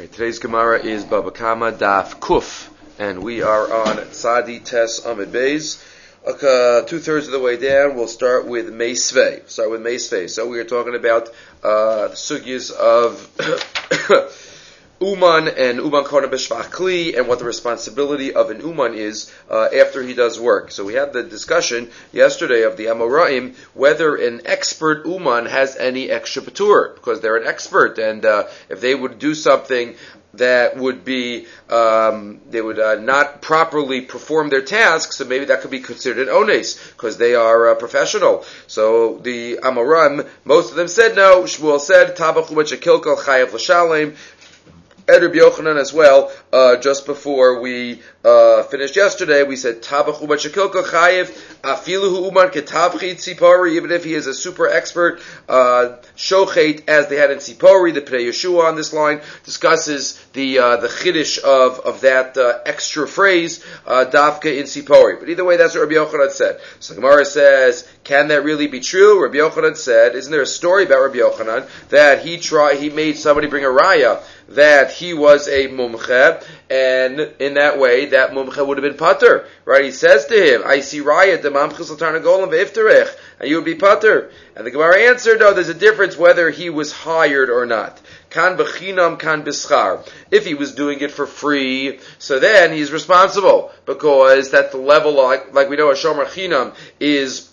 Okay, today's Gemara is Baba Kama Daf Kuf, and we are on Tzadi Tes Amid Beis. Uh, two thirds of the way down, we'll start with Meisvei. Start with Meisvei. So we are talking about uh, the sugyas of Uman and Uman Beshvach and what the responsibility of an Uman is uh, after he does work. So we had the discussion yesterday of the Amoraim whether an expert Uman has any extra patur because they're an expert and uh, if they would do something that would be um, they would uh, not properly perform their tasks, so maybe that could be considered an ones because they are uh, professional. So the Amoram, most of them said no. Shmuel said tabachu kilkal chayav l'shalem. Ed Rabbi Yochanan as well, uh, just before we uh, finished yesterday, we said Tabachu Bachakilka Chayev Afiluhu Uman Ketabchi Tzipori, even if he is a super expert, uh, Shochet, as they had in Sipori, the Pnei Yehoshua on this line discusses the uh, the chiddush of of that uh, extra phrase uh, Dafka in Tzipori. But either way, that's what Rabbi Yochanan said. So Gemara says, can that really be true? Rabbi Yochanan said, isn't there a story about Rabbi Yochanan that he tried, he made somebody bring a raya that he was a mumche, and in that way, that mumche would have been pater, right? He says to him, I see raya, demamchus golam ve'ifterech, and you would be pater. And the Gemara answered, no, there's a difference whether he was hired or not. Kan bechinam, kan bischar. If he was doing it for free, so then he's responsible, because that's the level, like, like we know a shomer chinam is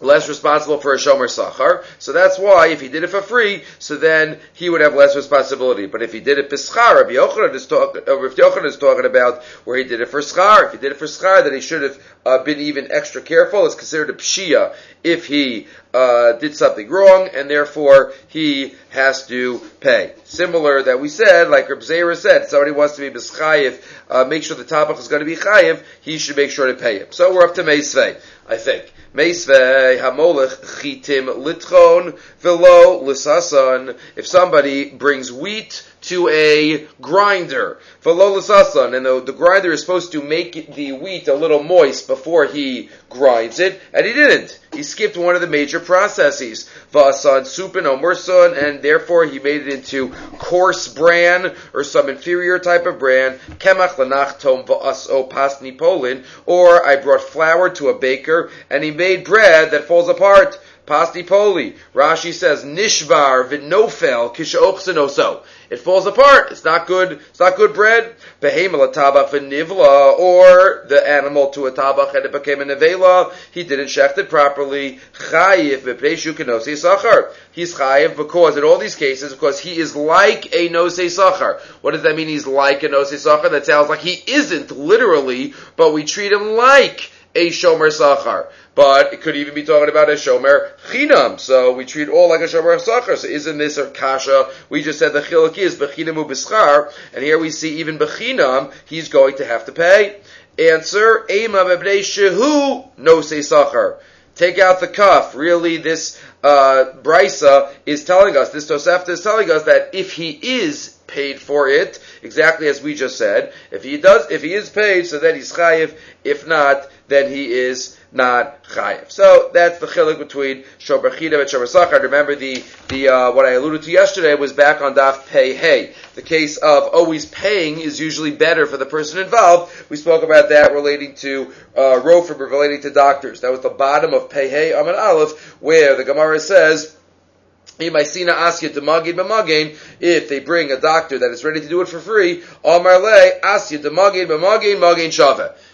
less responsible for a shomer sachar. So that's why if he did it for free, so then he would have less responsibility. But if he did it pischar, Rabbi Yochanan is, talk, uh, Yochanan is talking about where he did it for schar. If he did it for schar, then he should have uh, been even extra careful. It's considered a pshia if he uh, did something wrong, and therefore he has to pay. Similar that we said, like Reb Zera said, somebody wants to be b'schayiv, uh, make sure the tabach is going to be chayiv, he should make sure to pay him. So we're up to Meisvei, I think. Chitim litchon velo. If somebody brings wheat to a grinder, velo lisasan, and the, the grinder is supposed to make the wheat a little moist before he grinds it, and he didn't. He skipped one of the major processes. Vasan supin omurson, and therefore he made it into coarse bran or some inferior type of bran. Kemach va'aso pasni polin, or I brought flour to a baker and he made bread that falls apart. Pasti poli. Rashi says nishvar v'nofel kisha It falls apart. It's not good. It's not good bread. Behemel tabach v'nivla, or the animal to a tabach and it became a nevela. He didn't shecht it properly. Chayiv v'peishu kenosi sachar. He's chayiv because in all these cases, because he is like a nosei sachar. What does that mean? He's like a nosei sachar. That sounds like he isn't literally, but we treat him like a shomer sachar. But it could even be talking about a shomer chinam. So we treat all like a shomer sachar. So isn't this a kasha? We just said the chiluk is bechinam ubischar, and here we see even bechinam, he's going to have to pay. Answer, ema bebnei shehu no se sachar. Take out the cuff. Really, this uh, brisa is telling us, this Tosefta is telling us that if he is paid for it, exactly as we just said. If he does, if he is paid, so then he's chayiv. If not, then he is not chayiv. So that's the chiluk between shomer and shomer sachar. Remember the the uh, what I alluded to yesterday was back on daf pay hey. The case of always paying is usually better for the person involved. We spoke about that relating to uh, Rofer, relating to doctors. That was the bottom of pay hey Amin Aleph, where the Gemara says if they bring a doctor that is ready to do it for free,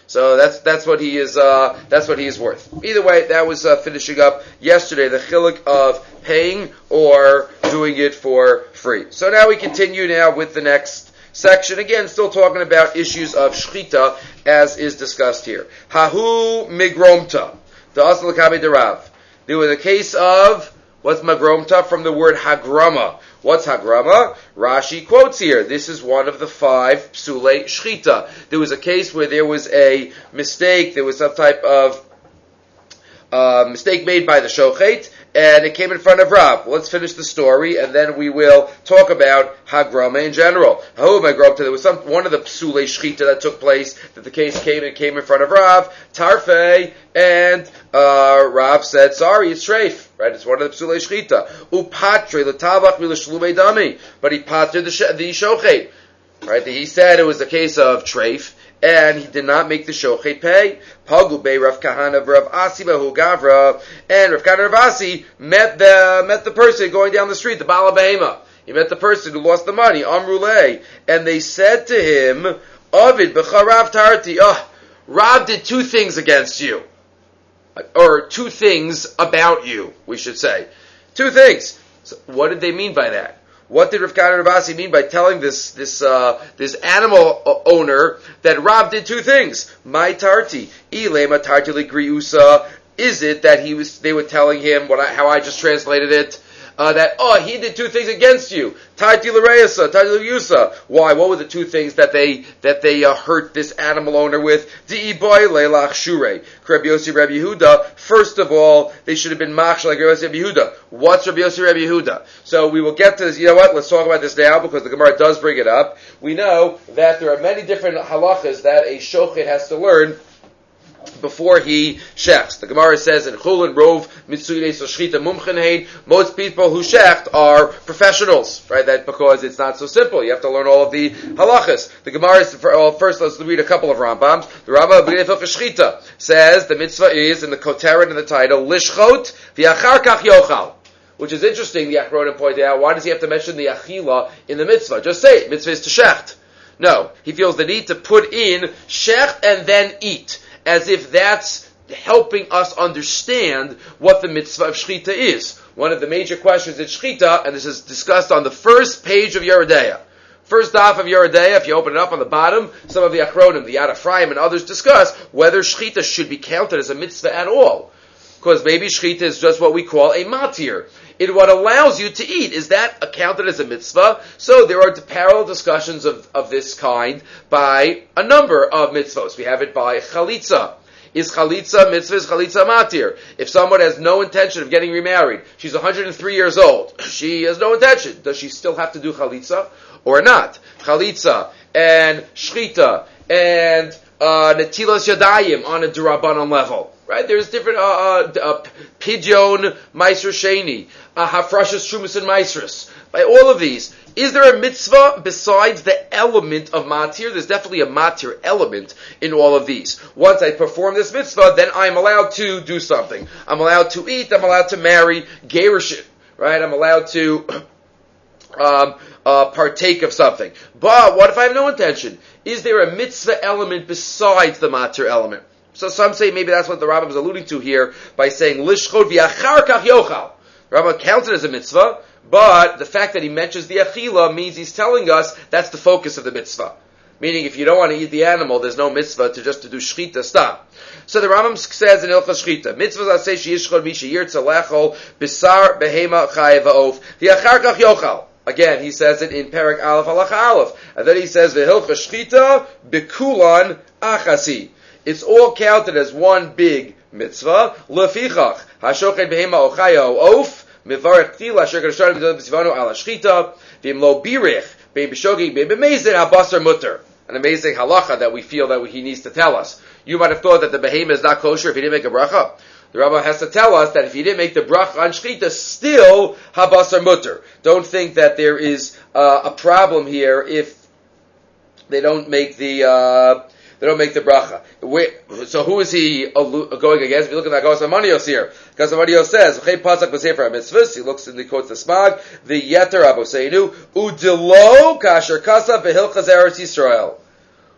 so that's that's what he is. Uh, that's what he is worth. Either way, that was uh, finishing up yesterday the chiluk of paying or doing it for free. So now we continue now with the next section. Again, still talking about issues of shchita as is discussed here. Hahu migromta the asal derav. There was a case of What's magromta from the word hagrama? What's hagrama? Rashi quotes here. This is one of the five psule shchita. There was a case where there was a mistake. There was some type of uh, mistake made by the shochet, and it came in front of Rav. Let's finish the story, and then we will talk about Hagrama in general. How Rome grew to there was some one of the psule shchita that took place that the case came and came in front of Rav Tarfe, and uh, Rav said, "Sorry, it's treif." Right, it's one of the psule shchita. Upatre l'tavach milashlume dami, but he patred the the shochet. Right, he said it was a case of treif and he did not make the shochet pay. Pagu be Rav Kahana Rav Asi Gavra, and Rav Kahana Rav Asi met the met the person going down the street, the Balabahema. He met the person who lost the money, Amrule, and they said to him, Ovid b'charav tarti. Oh, Rav did two things against you, or two things about you, we should say, two things. So what did they mean by that? What did Rav Kahana Rav Asi mean by telling this this uh, this animal owner that Rav did two things? My tarti, ilema tarti griusa. Is it that he was? They were telling him what I, how I just translated it uh, that, oh, he did two things against you. Taiti l'reisa, taiti l'yusa. Why? What were the two things that they, that they uh, hurt this animal owner with? Di boy le'lach shure. Rabbi Yossi Rabbi Yehuda. First of all, they should have been machsh like Rabbi Yossi Rabbi Yehuda. What's Rabbi Yossi Rabbi Yehuda? So we will get to this. You know what? Let's talk about this now because the Gemara does bring it up. We know that there are many different halachas that a shochet has to learn before he shechts. The Gemara says in Chulin Rov Mitsuide Soshchita Mumchenhein, most people who shecht are professionals, right? That because it's not so simple. You have to learn all of the halachas. The Gemara is, well, first let's read a couple of Rambams. The Rambam Shchita says the mitzvah is in the koteret in the title Lishchot v'achar kach yochal. Which is interesting, the Achronim pointed out. Why does he have to mention the Achila in the mitzvah? Just say it. Mitzvah is to shecht. No, he feels the need to put in shecht and then eat as if that's helping us understand what the mitzvah of shechita is. One of the major questions in shechita, and this is discussed on the first page of Yoreh De'ah. First half of Yoreh De'ah, if you open it up on the bottom, some of the Achronim, the Yad and others discuss whether shechita should be counted as a mitzvah at all. Because maybe shechita is just what we call a matir. It what allows you to eat. Is that accounted as a mitzvah? So there are parallel discussions of, of this kind by a number of mitzvahs. We have it by chalitza. Is chalitza mitzvah, is chalitza matir? If someone has no intention of getting remarried, she's 103 years old, she has no intention, does she still have to do chalitza or not? Chalitza and shchita and uh, netilas yadayim on a durabanon level. Right? There's different, uh, uh, uh pidyon, meiser sheni, uh, hafrashas trumas and meisrus. By all of these, is there a mitzvah besides the element of matir? There's definitely a matir element in all of these. Once I perform this mitzvah, then I'm allowed to do something. I'm allowed to eat, I'm allowed to marry, gerushin, right? I'm allowed to, um, uh, partake of something. But what if I have no intention? Is there a mitzvah element besides the matir element? So some say maybe that's what the Rambam is alluding to here by saying lishchot v'achar kach yochal. Rambam counts it as a mitzvah, but the fact that he mentions the achila means he's telling us that's the focus of the mitzvah. Meaning, if you don't want to eat the animal, there's no mitzvah to just to do shchita. Stop. So the Rambam says in Ilchas Shchita, mitzvah say sheyishchol mi sheyirtza lechol bisar behema chayev ha'of v'achar kach yochal. Again, he says it in Perak Aleph Alach Aleph. And then he says, V'hilcha shchita bikulan achasi. It's all counted as one big mitzvah. Lefichach hashochet behema ochayo of mivarech tila asher kadasharim b'zivanu ala shchita v'im lo birich bein b'shogig bein b'mezid habasar mutter. An amazing halacha that we feel that he needs to tell us. You might have thought that the behemoth is not kosher if he didn't make a bracha. The Rabbi has to tell us that if he didn't make the bracha on shchita, still habasar mutter. Don't think that there is uh, a problem here if they don't make the uh, they don't make the bracha. so who is he going against? If you look at that Gosamanios here, Gosamanios says, he looks and he quotes the smag, the yeter aboseinu, udelo kasher kasa v'hilchaz eretz Yisrael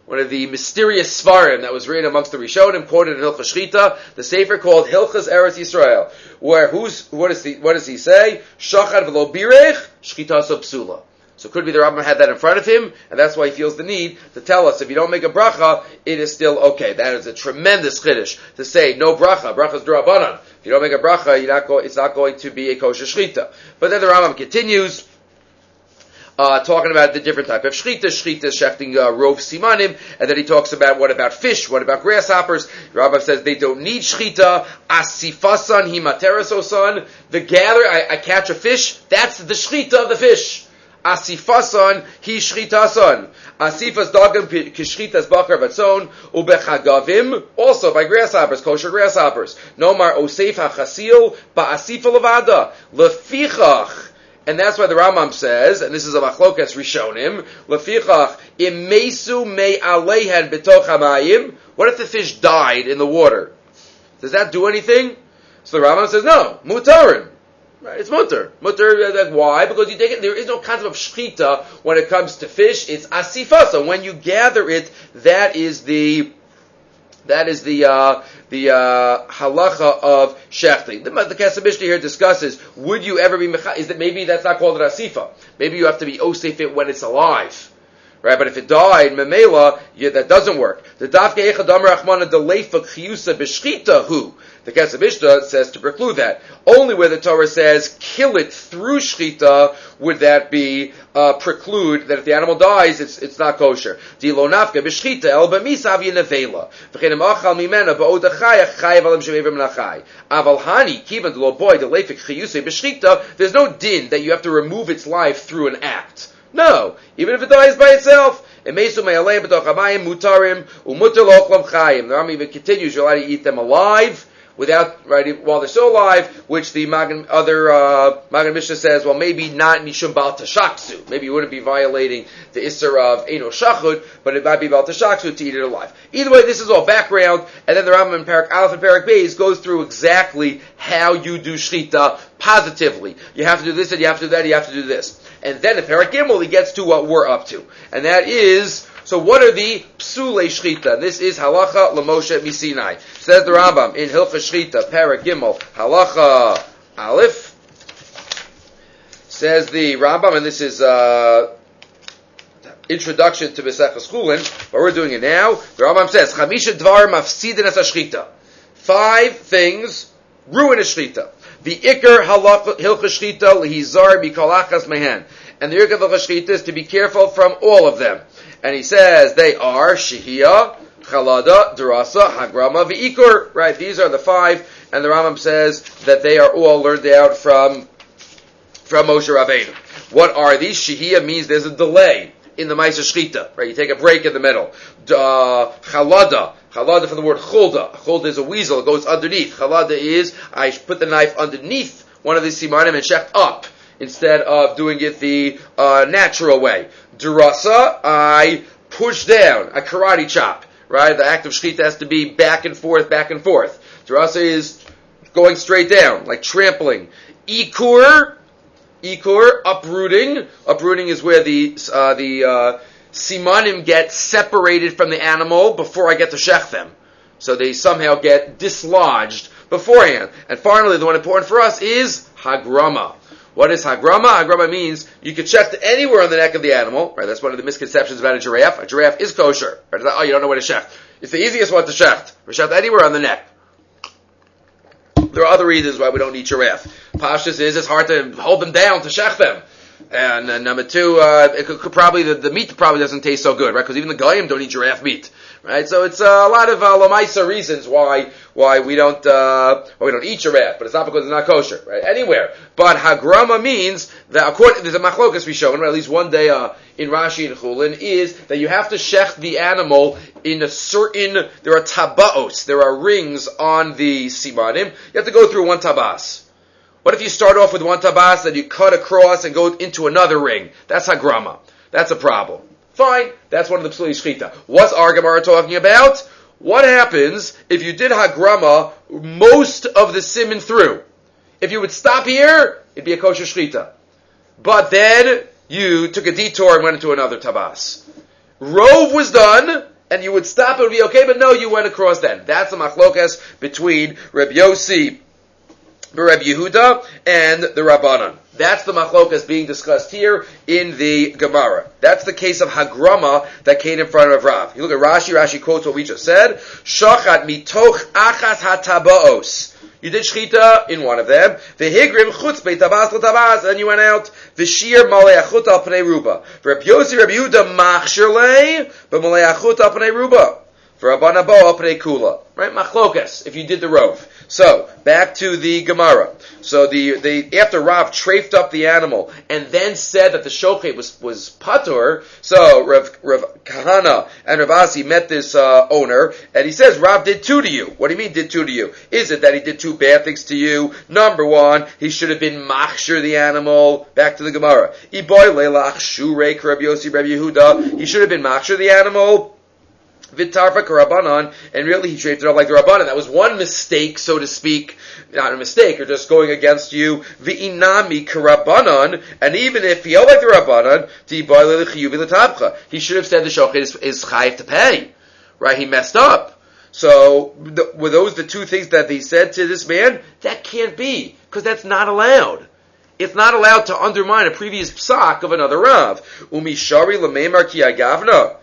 one of the mysterious svarim that was written amongst the Rishonim, quoted in Hilchas Shchita, the Sefer called Hilchas Eretz Yisrael, where who's, what, is the, what does he say? Shachad v'lo birech, Shchita psula. So could be the Rambam had that in front of him, and that's why he feels the need to tell us if you don't make a bracha, it is still okay. That is a tremendous chiddush to say no bracha. Bracha's drabanan. If you don't make a bracha, not go, it's not going to be a kosher shchita. But then the Rambam continues. uh, talking about the different type of shchita, shchita, shechting uh, rov simanim, and then he talks about what about fish, what about grasshoppers. Rabbi says they don't need shchita, asifasan himaterasosan, the gather, I, I catch a fish, that's the shchita of the fish. Asifasan hi shchitasan. Asifas dagam kishchitas bakar batzon ubechagavim also by grasshoppers, kosher grasshoppers. Nomar osef hachasil ba'asifa levada lefichach. And that's why the Rambam says, and this is a machlokas rishonim, lefichach imesu me alehen betoch. What if the fish died in the water? Does that do anything? So the Rambam says, no, mutarim. Right? It's mutter. Mutter, uh, why? Because you take it, there is no concept of shchita when it comes to fish. It's asifa. So when you gather it, that is the, that is the, uh, the, uh, halacha of shechting. The, the Mishnah here discusses, would you ever be, is that maybe that's not called an asifa. Maybe you have to be osef it when it's alive. Right, but if it died, memela, that doesn't work. The dafke echadam rachmana deleifa chiyusa b'shchita hu. The Kesef Mishnah says to preclude that. Only where the Torah says kill it through shchita would that be uh, preclude that if the animal dies, it's it's not kosher. Dilo nafka b'shchita el b'misav yinavela. V'chenem achal mimena ba'od achaya chayav alim shemevim nachay. Aval hani kivan lo boy the leifik chiyusei b'shchita. There's no din that you have to remove its life through an act. No, even if it dies by itself. The Rambam even continues, you're allowed to eat them alive without right while they're still alive, which the Magen, other uh, Magen Mishnah says, well, maybe not mishum bal tashaksu. Maybe you wouldn't be violating the isser of eno but it might be bal tashaksu to eat it alive. Either way, this is all background, and then the Rambam in Parak Aleph and Parak Beis goes through exactly how you do shchita positively. You have to do this, and you have to do that, you have to do this. And then in Parak Gimel, he gets to what we're up to, and that is so what are the psule shchita? This is halacha lemoshe misinai. Says the Rambam in Hilcha Shchita, Para Gimel, halacha aleph. Says the Rambam, and this is uh, introduction to Besechas Chulin, but we're doing it now. The Rambam says, Chamisha dvar mafsidin as shchita. Five things ruin a shchita. The ikar halacha hilcha shchita lehizar mikolachas mehen. And the ikar of shchita is to be careful from all of them. And he says they are Shihia, Chalada, Durasa, Hagrama, V'ikur. Right, these are the five, and the Rambam says that they are all learned out from from Moshe Rabbeinu. What are these? Shihia means there's a delay in the Maisa Shchita, right? You take a break in the middle. Uh, chalada, chalada from the word chulda. Chulda is a weasel, it goes underneath. Chalada is, I put the knife underneath one of these simanim and check up instead of doing it the uh, natural way. Durasa, I push down, a karate chop, right? The act of shchita has to be back and forth, back and forth. Durasa is going straight down, like trampling. Ikur, ikur, uprooting. Uprooting is where the, uh, the, uh, simanim get separated from the animal before I get to shech them. So they somehow get dislodged beforehand. And finally, the one important for us is hagrama. What is hagrama? Hagrama means you can check anywhere on the neck of the animal. Right? That's one of the misconceptions about a giraffe. A giraffe is kosher. Right? oh, you don't know where to shecht. It's the easiest one to shecht. We shecht anywhere on the neck. There are other reasons why we don't eat giraffe. Pashas is it's hard to hold them down to shecht them. And, and number two, uh, it could, could probably the, the, meat probably doesn't taste so good, right? Because even the goyim don't eat giraffe meat, right? So it's uh, a lot of uh, reasons why why we don't uh, why we don't eat giraffe, but it's not because it's not kosher, right? Anywhere, but hagrama means that according there's a machlokas we show, right? At least one day uh, in Rashi and Chulin is that you have to shech the animal in a certain. There are tabaos, there are rings on the simanim. You have to go through one tabas. What if you start off with one tabas, then you cut across and go into another ring? That's hagrama. That's a problem. Fine, that's one of the psuli shchita. What's our Gemara talking about? What happens if you did hagrama most of the simon through? If you would stop here, it'd be a kosher shchita. But then you took a detour and went into another tabas. Rove was done, and you would stop, it would be okay, but no, you went across then. That's the machlokas between Reb Yossi Reb Yehuda and the Rabbanan. That's the machlokas being discussed here in the Gemara. That's the case of Hagrama that came in front of Rav. You look at Rashi, Rashi quotes what we just said. Shachat mitoch achas hatabaos. You did shchita in one of them. The higrim chutz tabas tabas, and you went out. The shir maleachut al pnei ruba. Rabbi Yossi Rabbi Yehuda machshirlei, but maleachut al pnei ruba. For Abana Bo al pnei kula. Right, machlokas. If you did the rove. So back to the Gemara. So the, the after Rav trafed up the animal and then said that the shochet was was patur. So Rav, Rav Kahana and Rav Asi met this uh, owner and he says Rav did two to you. What do you mean did two to you? Is it that he did two bad things to you? Number one, he should have been machshir the animal. Back to the Gemara. He should have been machshir the animal. Vitarva Karabanan, and really he treated it up like the Rabbanan. That was one mistake, so to speak, not a mistake, or just going against you. Vi'inami Karabanan, and even if he like the Rabbanan, he should have said the Shochet is, is chayiv to pay. Right? He messed up. So, the, were those the two things that they said to this man? That can't be, because that's not allowed. It's not allowed to undermine a previous psak of another Rav. Umishari lememar ki agavna.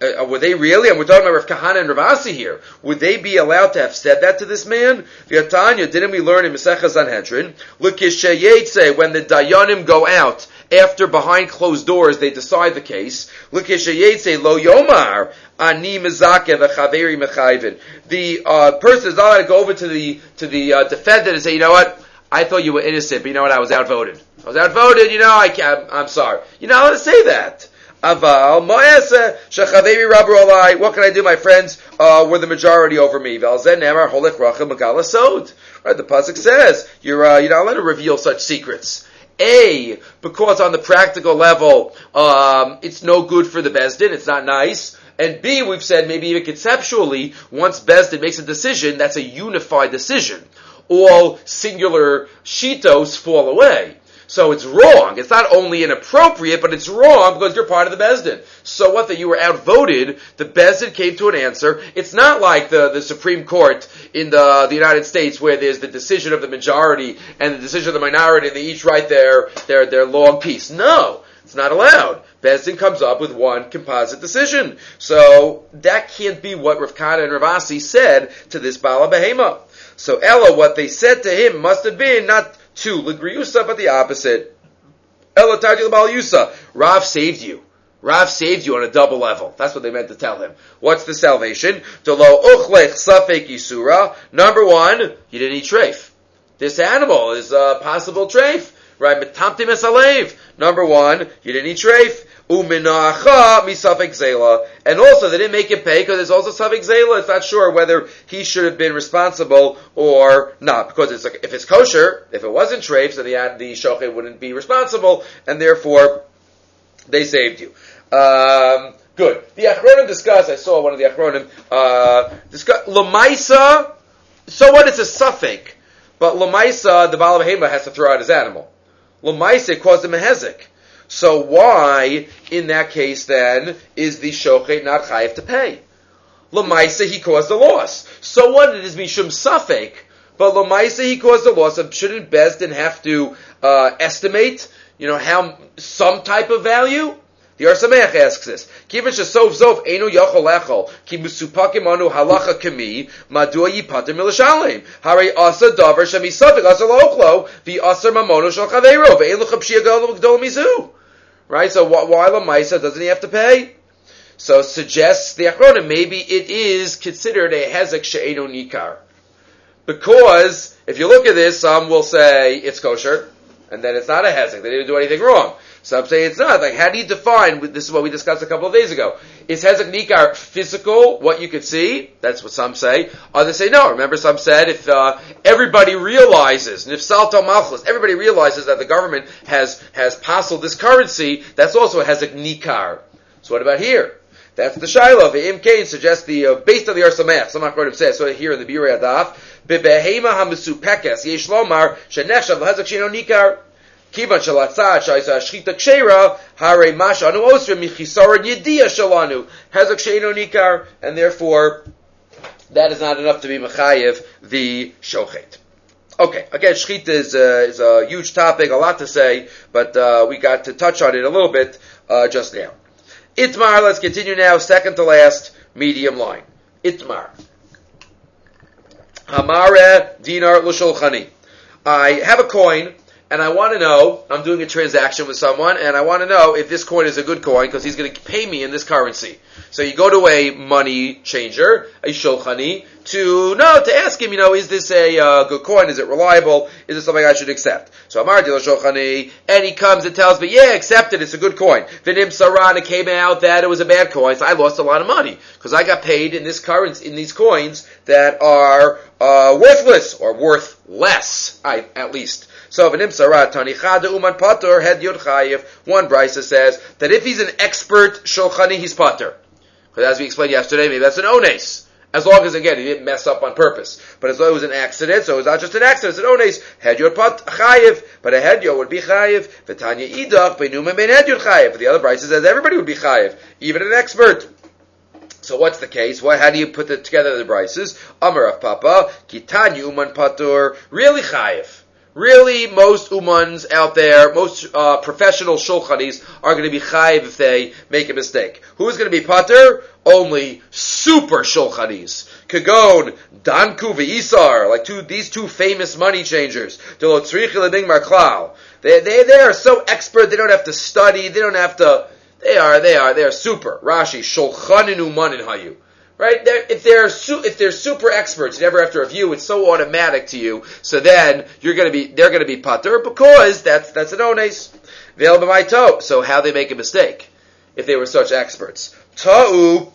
Uh, uh, were they really, and we're talking about Rav Kahana and Rav Asi here, would they be allowed to have said that to this man? V'yatanya, didn't we learn in Masechah Sanhedrin? L'kishayetze, when the Dayanim go out, after behind closed doors they decide the case, L'kishayetze lo yomar, ani mezake v'chaveri mechayvin. The uh, person is not allowed to go over to the, to the uh, defendant and say, you know what, I thought you were innocent, but you know what, I was outvoted. I was outvoted, you know, I can't, I'm sorry. You're not allowed to say that. Aval Moese Alai. What can I do, my friends? Uh, we're the majority over me. Holech Rachel. Right, the pasuk says you're uh, you're not allowed to reveal such secrets. A, because on the practical level, um, it's no good for the Bezdin, it's not nice. And B, we've said maybe even conceptually, once Bezdin makes a decision, that's a unified decision. All singular shitos fall away. So it's wrong. It's not only inappropriate, but it's wrong because you're part of the Bezdin. So what that you were outvoted, the Bezdin came to an answer. It's not like the, the Supreme Court in the, the United States where there's the decision of the majority and the decision of the minority and they each write their, their, their long piece. No. It's not allowed. Bezdin comes up with one composite decision. So that can't be what Rav Kana and Rav Asi said to this Bala Behema. So Ella, what they said to him must have been not Two, Ligriusa, but the opposite. Yusa. Rav saved you. Rav saved you on a double level. That's what they meant to tell him. What's the salvation? Number one, you didn't eat treif. This animal is a possible treif. Right? Number one, you didn't eat treif. Uminacha misafik zela. And also, they didn't make him pay because there's also safik zela. It's not sure whether he should have been responsible or not. Because it's like, if it's kosher, if it wasn't treif, then the, the shochet wouldn't be responsible, and therefore, they saved you. Um, good. The Achronim discuss, I saw one of the Achronim, uh, discuss, Lamaisa, so what is a suffix? But Lamaisa, the Baal has to throw out his animal. Lamaisa caused him a hezek. So why, in that case, then is the shochet not chayiv to pay? Lamaisa he caused the loss. So what? It is mishum safek, but lamaisa he caused the loss. Of, shouldn't Bezdin have to uh, estimate, you know, how some type of value? The Ohr Sameach asks this. Kivin shesov zov enu yachol echol ki musupakim anu halacha kemi madua yipatim milashalim hari asa davar shemisavik asa lochlo the asa mamono shal chaveiro ve'elu chapshia gadol mizu. Right? So why Lamaisa doesn't he have to pay? So suggests the Achronim, maybe it is considered a Hezek She'enu Nikar. Because, if you look at this, some will say it's kosher, and then it's not a Hezek, they didn't do anything wrong. Some say it's not. Like, how do you define, this is what we discussed a couple of days ago. Is Hezek Nikar physical, what you could see? That's what some say. Others say no. Remember some said if uh, everybody realizes, and if Salto Malchus, everybody realizes that the government has, has passed this currency, that's also Hezek Nikar. So what about here? That's the Shiloh. The Im suggests the, uh, based on the Ohr Sameach, some Achronim says, so here in the Birei Adaf, Bebehema HaMesupekes, Yesh Lomar, Sheneshav Hezek Shino Nikar, Kivan shalatzad shaisa shchita kshera hare masha anu osra michisaran yediya shalanu hezak sheino nikar, and therefore that is not enough to be mechayev the shochet. Okay, again, shchita is, uh, is a huge topic, a lot to say, but uh, we got to touch on it a little bit uh, just now. Itmar, let's continue now, second to last, medium line. Itmar. Hamare dinar l'shulchani. I have a coin and I want to know, I'm doing a transaction with someone, and I want to know if this coin is a good coin because he's going to pay me in this currency. So you go to a money changer, a shulchani, to know, to ask him, you know, is this a uh, good coin? Is it reliable? Is it something I should accept? So Amar Shulchani, and he comes and tells me, yeah, accept it, it's a good coin. Vinim Saran, it came out that it was a bad coin, so I lost a lot of money because I got paid in this currency, in these coins that are uh, worthless or worth less, I, at least. So if v'nim sarat tanichada uman pater head yod chayiv. One brisa says that if he's an expert shulchani, he's pater. Because as we explained yesterday, maybe that's an ones. As long as again he didn't mess up on purpose, but as though it was an accident, so it's not just an accident. It's an ones. Head yod pat chayiv, but a head yod would be chayiv. V'tanya idach beinuma ben head yod chayiv. The other brisa says everybody would be chayiv, even an expert. So what's the case? How do you put it together the brises? Amar of Papa, Kitanya Uman Patur, really chayiv. Really, most umans out there, most uh, professional shulchanis are going to be chayiv if they make a mistake. Who's going to be pater? Only super shulchanis. Kagon, Danku ve'isar, like two, these two famous money changers. They, they, they are so expert, they don't have to study, they don't have to, they are, they are, they are super. Rashi, shulchanin umanin hayu right? They're, if they're su- if they're super experts, you never have to review. It's so automatic to you. So then you're to be they're to be putter because that's that's an ones. Veil. So how they make a mistake if they were such experts? Ta'u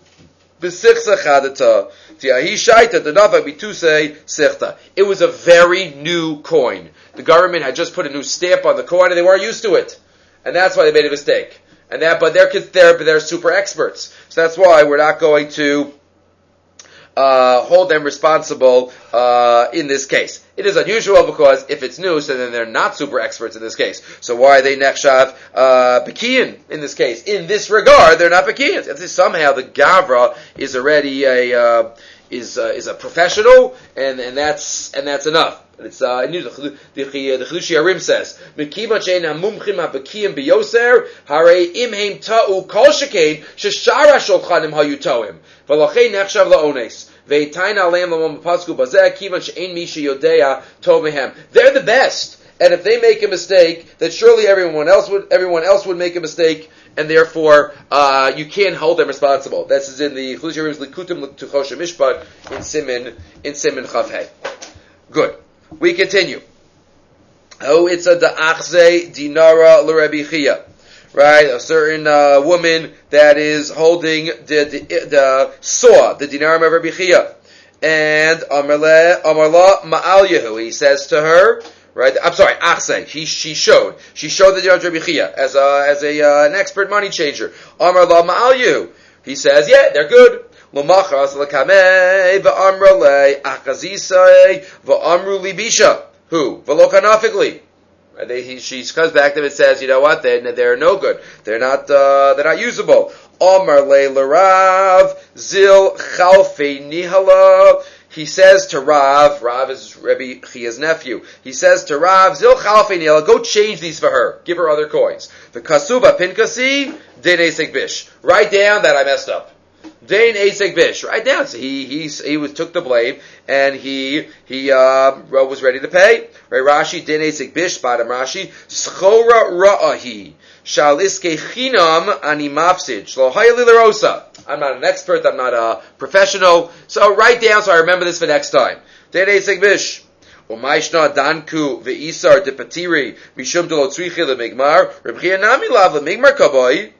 it was a very new coin. The government had just put a new stamp on the coin and they weren't used to it. And that's why they made a mistake. And that, but they're, they're, they're super experts. So that's why we're not going to uh, hold them responsible uh, in this case. It is unusual because if it's new, so then they're not super experts in this case. So why are they nechshav uh, bekiyan in this case? In this regard, they're not bekiyans. If somehow the gavra is already a uh, is uh, is a professional, and and that's and that's enough. It's uh, the the Chidushei HaRim says, "Mekiva shein hamumchim habekiim biyoser, hare imheim ta'u kol shekain sheshara shulchanim hayutoim, v'lachei nechshav laones." They're the best, and if they make a mistake, then surely everyone else would everyone else would make a mistake, and therefore uh, you can't hold them responsible. This is in the HaRim's Likutim Tuchosha Mishpat in Simin in Simin Chavhei. Good. We continue. Oh, it's a da'achze dinara l'Rebbe Chia. Right, a certain uh, woman that is holding the, the, the saw, the dinarim of Rabbi Chia. And Amarla Ma'al Yehu, he says to her, right, I'm sorry, Achse, she, she showed, she showed the dinar of Rabbi Chia as a, as a, uh, an expert money changer. Amarla Ma'al Yehu, he says, yeah, they're good. L'machas l'kamei v'amra le achazisai v'amru libisha. Who? V'lokanafikli. She comes back to them and says, you know what? They, they're no good. They're not, uh, they're not usable. Omar le l'rav zil chalfe nihala. He says to Rav, Rav is Rebbe Chia's nephew. He says to Rav, Zil chalfe nihala, go change these for her. Give her other coins. The kasuba pinkasi, din bish. Write down that I messed up. Dain Asek Bish, right down. So he he he was took the blame and he he uh, was ready to pay. Right, Rashi Dain Asek Bish, bottom Rashi Schora Ra'ahi Shaliske Chinam Ani Mafsid Shlo Rosa. I'm not an expert. I'm not a professional. So write down so I remember this for next time. Dain Asek Bish. Umayshna danku ve'isar de patiri mishum de lo tzrichi le migmar. Rebchia nami lav le kaboi.